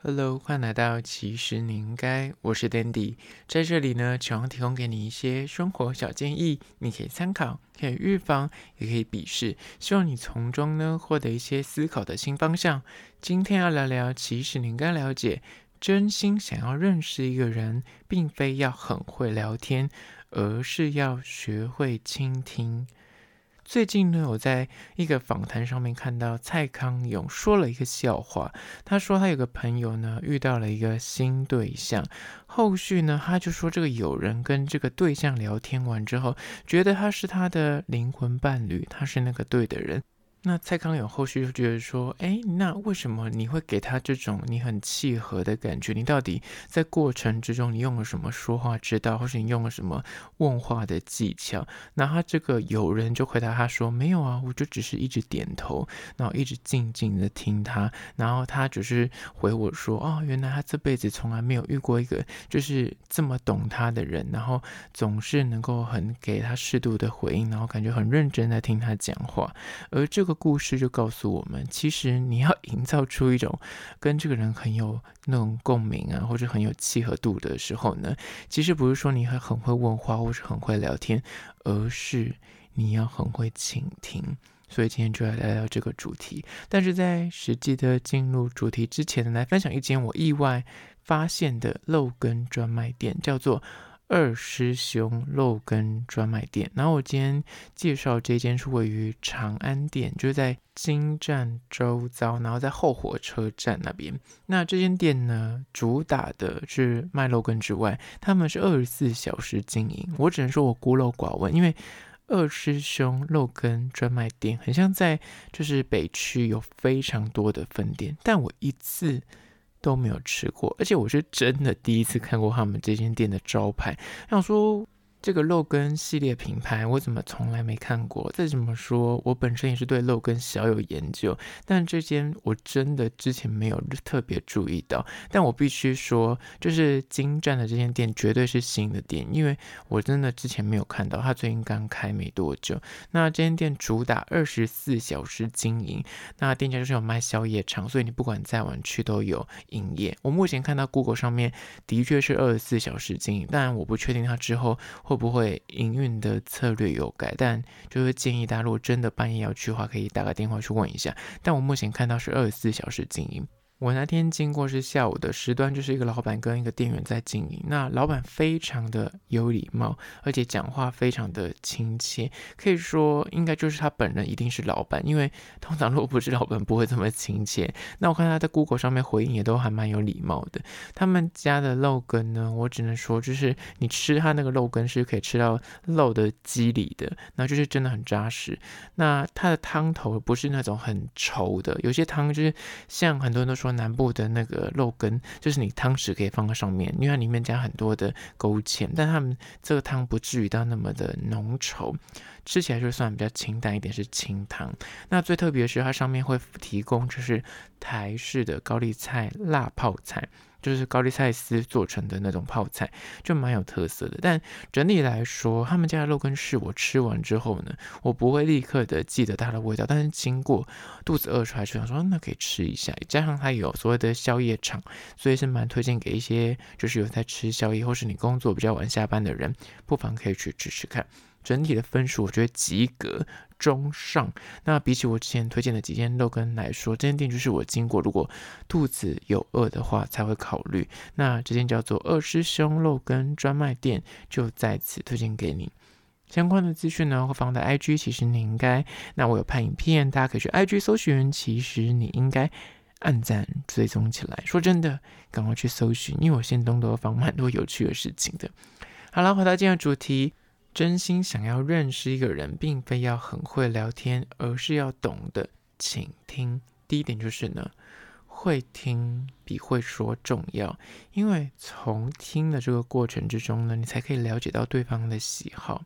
Hello，欢迎来到其实你应该，我是 Dandy，在这里呢，希望提供给你一些生活小建议，你可以参考，可以预防，也可以鄙视，希望你从中呢获得一些思考的新方向。今天要聊聊，其实你应该了解，真心想要认识一个人，并非要很会聊天，而是要学会倾听。最近呢，我在一个访谈上面看到蔡康永说了一个笑话。他说他有个朋友呢遇到了一个新对象，后续呢他就说这个友人跟这个对象聊天完之后，觉得他是他的灵魂伴侣，他是那个对的人。那蔡康永后续就觉得说，哎，那为什么你会给他这种你很契合的感觉？你到底在过程之中你用了什么说话之道，或是你用了什么问话的技巧？那他这个友人就回答他说，没有啊，我就只是一直点头，然后一直静静的听他，然后他只是回我说，哦，原来他这辈子从来没有遇过一个就是这么懂他的人，然后总是能够很给他适度的回应，然后感觉很认真在听他讲话，而这个。这个故事就告诉我们，其实你要营造出一种跟这个人很有那种共鸣啊，或者很有契合度的时候呢，其实不是说你很很会问话或是很会聊天，而是你要很会倾听。所以今天就来聊聊这个主题。但是在实际的进入主题之前呢，来分享一间我意外发现的肉羹专卖店，叫做。二师兄肉羹专卖店，然后我今天介绍这间是位于长安店，就是在京站周遭，然后在后火车站那边。那这间店呢，主打的是卖肉羹之外，他们是二十四小时经营。我只能说我孤陋寡闻，因为二师兄肉羹专卖店很像在就是北区有非常多的分店，但我一次。都没有吃过，而且我是真的第一次看过他们这间店的招牌，要说。这个肉羹系列品牌，我怎么从来没看过？再怎么说，我本身也是对肉羹小有研究，但这间我真的之前没有特别注意到。但我必须说，就是京站的这间店绝对是新的店，因为我真的之前没有看到，它最近刚开没多久。那这间店主打二十四小时经营，那店家就是有卖宵夜场，所以你不管再晚去都有营业。我目前看到 Google 上面的确是二十四小时经营，但我不确定它之后。会不会营运的策略有改？但就是建议大家，如果真的半夜要去的话，可以打个电话去问一下。但我目前看到是二十四小时经营。我那天经过是下午的时段，就是一个老板跟一个店员在经营。那老板非常的有礼貌，而且讲话非常的亲切，可以说应该就是他本人一定是老板，因为通常如果不是老板不会这么亲切。那我看他在 Google 上面回应也都还蛮有礼貌的。他们家的肉羹呢，我只能说就是你吃他那个肉羹是可以吃到肉的肌理的，那就是真的很扎实。那他的汤头不是那种很稠的，有些汤就是像很多人都说。南部的那个肉羹，就是你汤匙可以放在上面，因为它里面加很多的勾芡，但他们这个汤不至于到那么的浓稠，吃起来就算比较清淡一点，是清汤。那最特别的是，它上面会提供就是台式的高丽菜辣泡菜。就是高丽菜丝做成的那种泡菜，就蛮有特色的。但整体来说，他们家的肉羹是我吃完之后呢，我不会立刻的记得它的味道，但是经过肚子饿出来就想说，那可以吃一下。加上它有所谓的宵夜场，所以是蛮推荐给一些就是有在吃宵夜或是你工作比较晚下班的人，不妨可以去吃吃看。整体的分数我觉得及格中上。那比起我之前推荐的几间肉羹来说，这间店就是我经过如果肚子有饿的话才会考虑。那这间叫做二师兄肉羹专卖店，就在此推荐给你。相关的资讯呢会放在 IG，其实你应该。那我有拍影片，大家可以去 IG 搜寻。其实你应该按赞追踪起来。说真的，赶快去搜寻，因为我现在都放蛮多有趣的事情的。好了，回到今天的主题。真心想要认识一个人，并非要很会聊天，而是要懂得倾听。第一点就是呢，会听比会说重要，因为从听的这个过程之中呢，你才可以了解到对方的喜好。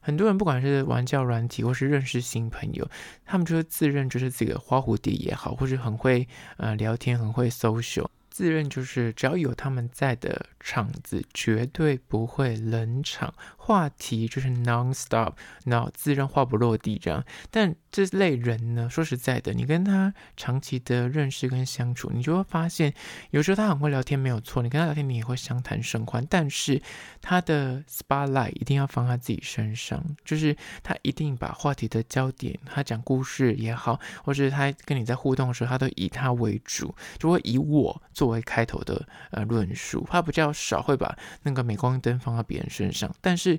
很多人不管是玩交友软体，或是认识新朋友，他们就是自认就是这个花蝴蝶也好，或是很会呃聊天，很会 social。自认就是只要有他们在的场子，绝对不会冷场，话题就是 non-stop，脑子让话不落地这样。但这类人呢，说实在的，你跟他长期的认识跟相处，你就会发现，有时候他很会聊天没有错，你跟他聊天你也会相谈甚欢。但是他的 spotlight 一定要放在自己身上，就是他一定把话题的焦点，他讲故事也好，或者他跟你在互动的时候，他都以他为主，就会以我作为开头的呃论述，他比较少会把那个镁光灯放到别人身上，但是。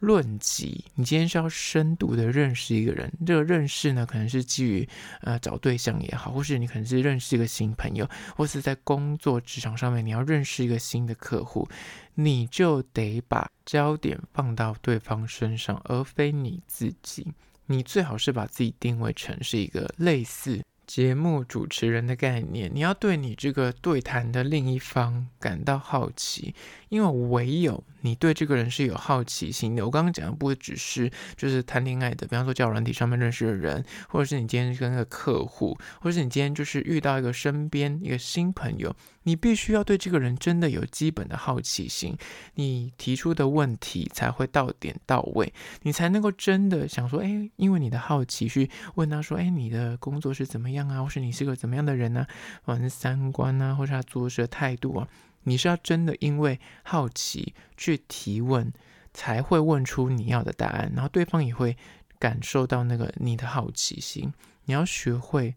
论及你今天是要深度的认识一个人，这个认识呢，可能是基于呃找对象也好，或是你可能是认识一个新朋友，或是在工作职场上面你要认识一个新的客户，你就得把焦点放到对方身上，而非你自己。你最好是把自己定位成是一个类似。节目主持人的概念，你要对你这个对谈的另一方感到好奇，因为唯有你对这个人是有好奇心的。我刚刚讲的不只是就是谈恋爱的，比方说交友软体上面认识的人，或者是你今天跟个客户，或者是你今天就是遇到一个身边一个新朋友。你必须要对这个人真的有基本的好奇心，你提出的问题才会到点到位，你才能够真的想说，哎，因为你的好奇去问他说，哎，你的工作是怎么样啊，或是你是个怎么样的人呢？或者三观啊，或是他做事的态度啊，你是要真的因为好奇去提问，才会问出你要的答案，然后对方也会感受到那个你的好奇心，你要学会。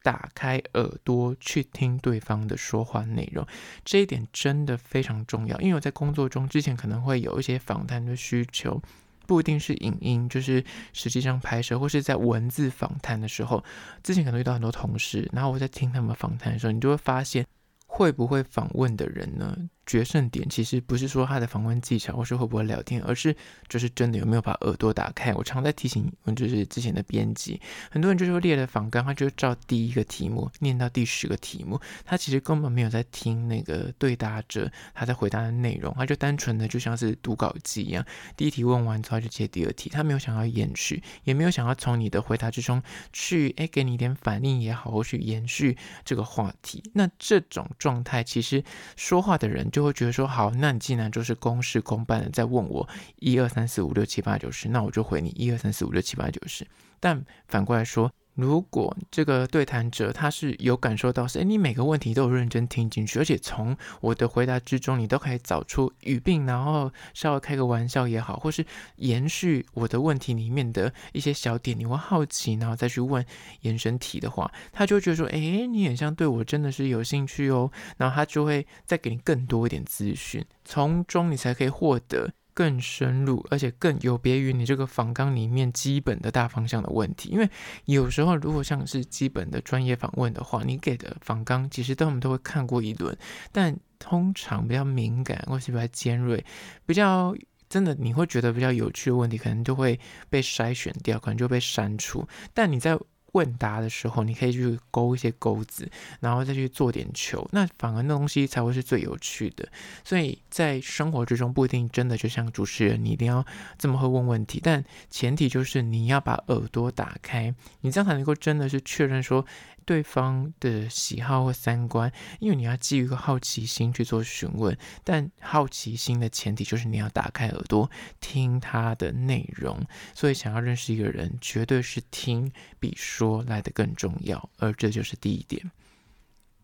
打开耳朵去听对方的说话内容，这一点真的非常重要。因为我在工作中之前可能会有一些访谈的需求，不一定是影音，就是实际上拍摄或是在文字访谈的时候，之前可能遇到很多同事，然后我在听他们访谈的时候，你就会发现，会不会访问的人呢？决胜点其实不是说他的访问技巧，或是会不会聊天，而是就是真的有没有把耳朵打开。我常在提醒，就是之前的编辑，很多人就是列了访纲，他就照第一个题目念到第十个题目，他其实根本没有在听那个对答者他在回答的内容，他就单纯的就像是读稿机一样，第一题问完之后就接第二题，他没有想要延续，也没有想要从你的回答之中去诶给你一点反应也好，或去延续这个话题。那这种状态，其实说话的人就。就会觉得说好，那你既然就是公事公办的在问我一二三四五六七八九十，那我就回你一二三四五六七八九十。但反过来说，如果这个对谈者他是有感受到是，诶，你每个问题都有认真听进去，而且从我的回答之中，你都可以找出语病，然后稍微开个玩笑也好，或是延续我的问题里面的一些小点，你会好奇，然后再去问延伸题的话，他就觉得说，诶，你很像对我真的是有兴趣哦，然后他就会再给你更多一点资讯，从中你才可以获得。更深入，而且更有别于你这个访纲里面基本的大方向的问题。因为有时候，如果像是基本的专业访问的话，你给的访纲其实都我们都会看过一轮，但通常比较敏感或是比较尖锐、比较真的你会觉得比较有趣的问题，可能就会被筛选掉，可能就被删除。但你在问答的时候，你可以去勾一些钩子，然后再去做点球，那反而那东西才会是最有趣的。所以在生活之中，不一定真的就像主持人，你一定要这么会问问题，但前提就是你要把耳朵打开，你这样才能够真的是确认说。对方的喜好或三观，因为你要基于一个好奇心去做询问，但好奇心的前提就是你要打开耳朵听他的内容。所以，想要认识一个人，绝对是听比说来得更重要，而这就是第一点。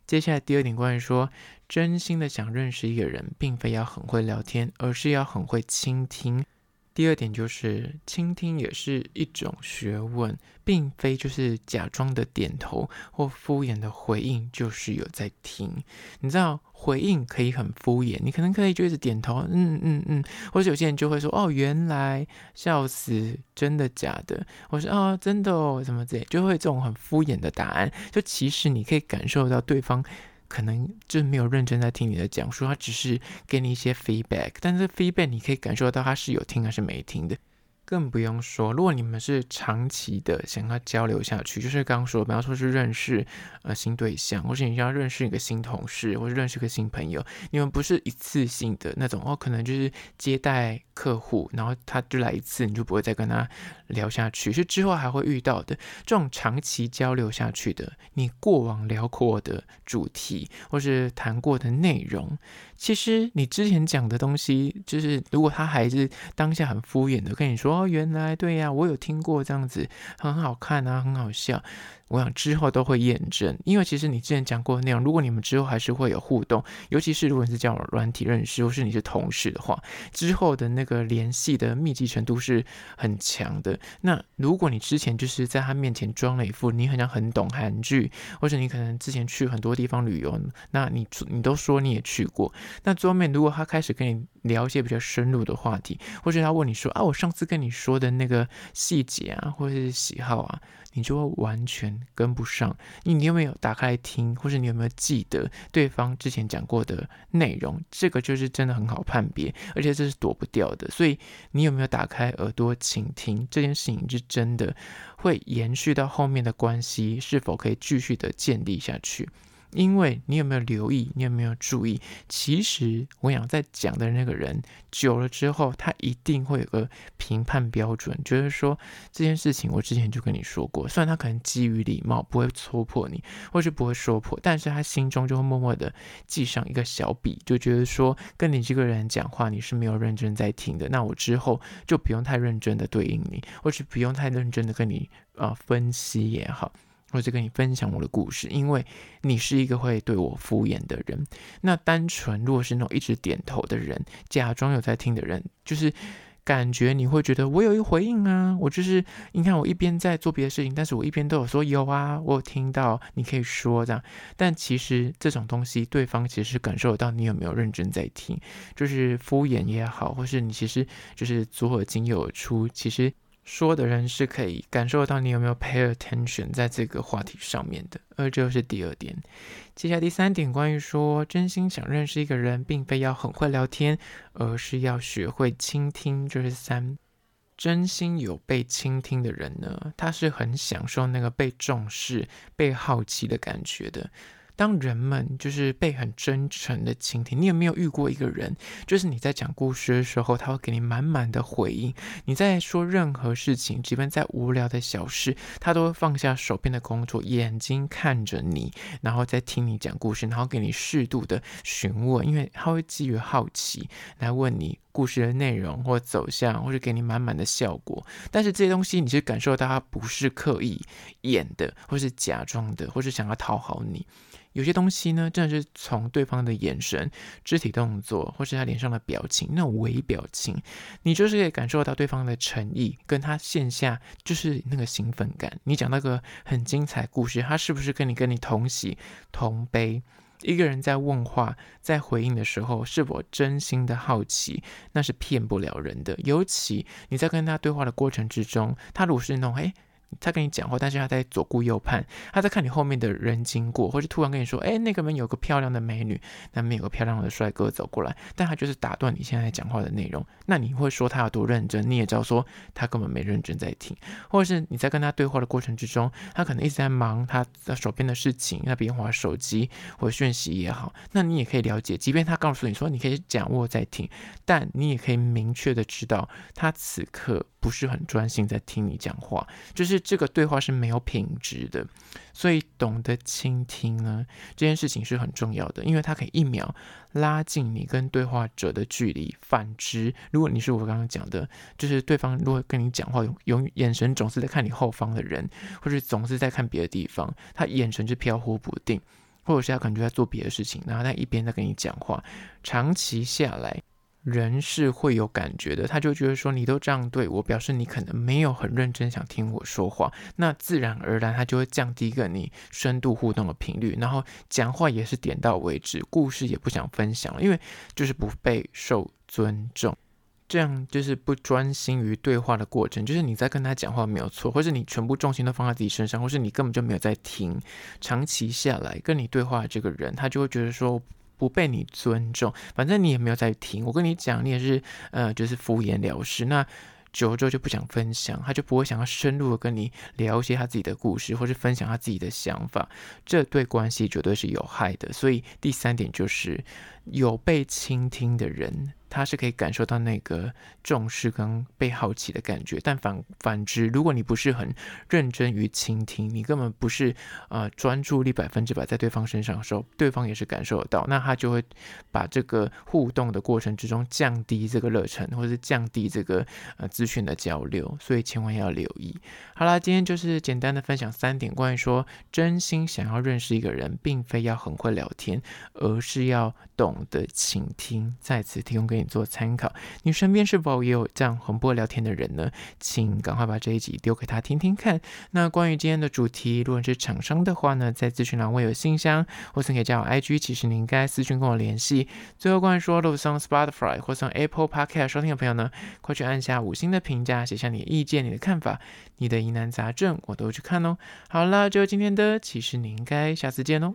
接下来第二点，关于说真心的想认识一个人，并非要很会聊天，而是要很会倾听。第二点就是倾听也是一种学问，并非就是假装的点头或敷衍的回应就是有在听。你知道回应可以很敷衍，你可能可以就一直点头，嗯嗯嗯，或者有些人就会说哦，原来笑死，真的假的？我说哦，真的哦，什么之类，就会这种很敷衍的答案。就其实你可以感受到对方。可能就没有认真在听你的讲述，他只是给你一些 feedback，但是 feedback 你可以感受到他是有听还是没听的。更不用说，如果你们是长期的想要交流下去，就是刚刚说，比方说是认识呃新对象，或是你要认识一个新同事，或是认识个新朋友，你们不是一次性的那种哦，可能就是接待客户，然后他就来一次，你就不会再跟他聊下去，是之后还会遇到的这种长期交流下去的，你过往聊过的主题，或是谈过的内容。其实你之前讲的东西，就是如果他还是当下很敷衍的跟你说，原来对呀，我有听过这样子，很好看啊，很好笑。我想之后都会验证，因为其实你之前讲过的内容，如果你们之后还是会有互动，尤其是如果你是叫软体认识，或是你是同事的话，之后的那个联系的密集程度是很强的。那如果你之前就是在他面前装了一副你好像很懂韩剧，或者你可能之前去很多地方旅游，那你你都说你也去过，那桌面如果他开始跟你聊一些比较深入的话题，或者他问你说啊，我上次跟你说的那个细节啊，或者是喜好啊。你就会完全跟不上。你你有没有打开听，或是你有没有记得对方之前讲过的内容？这个就是真的很好判别，而且这是躲不掉的。所以你有没有打开耳朵倾听？这件事情是真的会延续到后面的关系，是否可以继续的建立下去？因为你有没有留意？你有没有注意？其实我想在讲的那个人久了之后，他一定会有个评判标准，就是说这件事情我之前就跟你说过。虽然他可能基于礼貌不会戳破你，或是不会说破，但是他心中就会默默的记上一个小笔，就觉得说跟你这个人讲话你是没有认真在听的。那我之后就不用太认真的对应你，或是不用太认真的跟你啊、呃、分析也好。或者跟你分享我的故事，因为你是一个会对我敷衍的人。那单纯如果是那种一直点头的人，假装有在听的人，就是感觉你会觉得我有一个回应啊，我就是你看我一边在做别的事情，但是我一边都有说有啊，我有听到，你可以说这样。但其实这种东西，对方其实是感受得到你有没有认真在听，就是敷衍也好，或是你其实就是左耳进右耳出，其实。说的人是可以感受到你有没有 pay attention 在这个话题上面的，而这是第二点。接下来第三点，关于说真心想认识一个人，并非要很会聊天，而是要学会倾听。这是三，真心有被倾听的人呢，他是很享受那个被重视、被好奇的感觉的。当人们就是被很真诚的倾听，你有没有遇过一个人，就是你在讲故事的时候，他会给你满满的回应；你在说任何事情，即便在无聊的小事，他都会放下手边的工作，眼睛看着你，然后再听你讲故事，然后给你适度的询问，因为他会基于好奇来问你故事的内容或走向，或是给你满满的效果。但是这些东西，你是感受到他不是刻意演的，或是假装的，或是想要讨好你。有些东西呢，真的是从对方的眼神、肢体动作，或是他脸上的表情，那种微表情，你就是可以感受到对方的诚意，跟他线下就是那个兴奋感。你讲那个很精彩故事，他是不是跟你跟你同喜同悲？一个人在问话、在回应的时候，是否真心的好奇，那是骗不了人的。尤其你在跟他对话的过程之中，他如果是那种哎。他跟你讲话，但是他在左顾右盼，他在看你后面的人经过，或者突然跟你说：“哎，那个门有个漂亮的美女，那边有个漂亮的帅哥走过来。”但他就是打断你现在讲话的内容。那你会说他有多认真？你也知道说他根本没认真在听，或者是你在跟他对话的过程之中，他可能一直在忙他手边的事情，那边划手机或讯息也好，那你也可以了解，即便他告诉你说你可以讲我在听，但你也可以明确的知道他此刻不是很专心在听你讲话，就是。这个对话是没有品质的，所以懂得倾听呢，这件事情是很重要的，因为它可以一秒拉近你跟对话者的距离。反之，如果你是我刚刚讲的，就是对方如果跟你讲话，用眼神总是在看你后方的人，或者总是在看别的地方，他眼神就飘忽不定，或者是他可能就在做别的事情，然后他一边在跟你讲话，长期下来。人是会有感觉的，他就觉得说你都这样对我，表示你可能没有很认真想听我说话，那自然而然他就会降低跟你深度互动的频率，然后讲话也是点到为止，故事也不想分享了，因为就是不被受尊重，这样就是不专心于对话的过程，就是你在跟他讲话没有错，或是你全部重心都放在自己身上，或是你根本就没有在听，长期下来跟你对话的这个人，他就会觉得说。不被你尊重，反正你也没有在听。我跟你讲，你也是呃，就是敷衍了事。那久了之后就不想分享，他就不会想要深入的跟你聊一些他自己的故事，或是分享他自己的想法，这对关系绝对是有害的。所以第三点就是有被倾听的人。他是可以感受到那个重视跟被好奇的感觉，但反反之，如果你不是很认真于倾听，你根本不是呃专注力百分之百在对方身上的时候，对方也是感受得到，那他就会把这个互动的过程之中降低这个热忱，或者是降低这个呃资讯的交流，所以千万要留意。好啦，今天就是简单的分享三点，关于说真心想要认识一个人，并非要很会聊天，而是要懂得倾听。在此提供给你。做参考，你身边是否也有这样很不会聊天的人呢？请赶快把这一集丢给他听听看。那关于今天的主题，如果是厂商的话呢，在资讯栏位有信箱，或是可以加我 IG，其实你应该私讯跟我联系。最后关于说，如果从 Spotify 或从 Apple Podcast 收听的朋友呢，快去按下五星的评价，写下你的意见、你的看法、你的疑难杂症，我都去看哦。好了，就今天的，其实你应该下次见哦。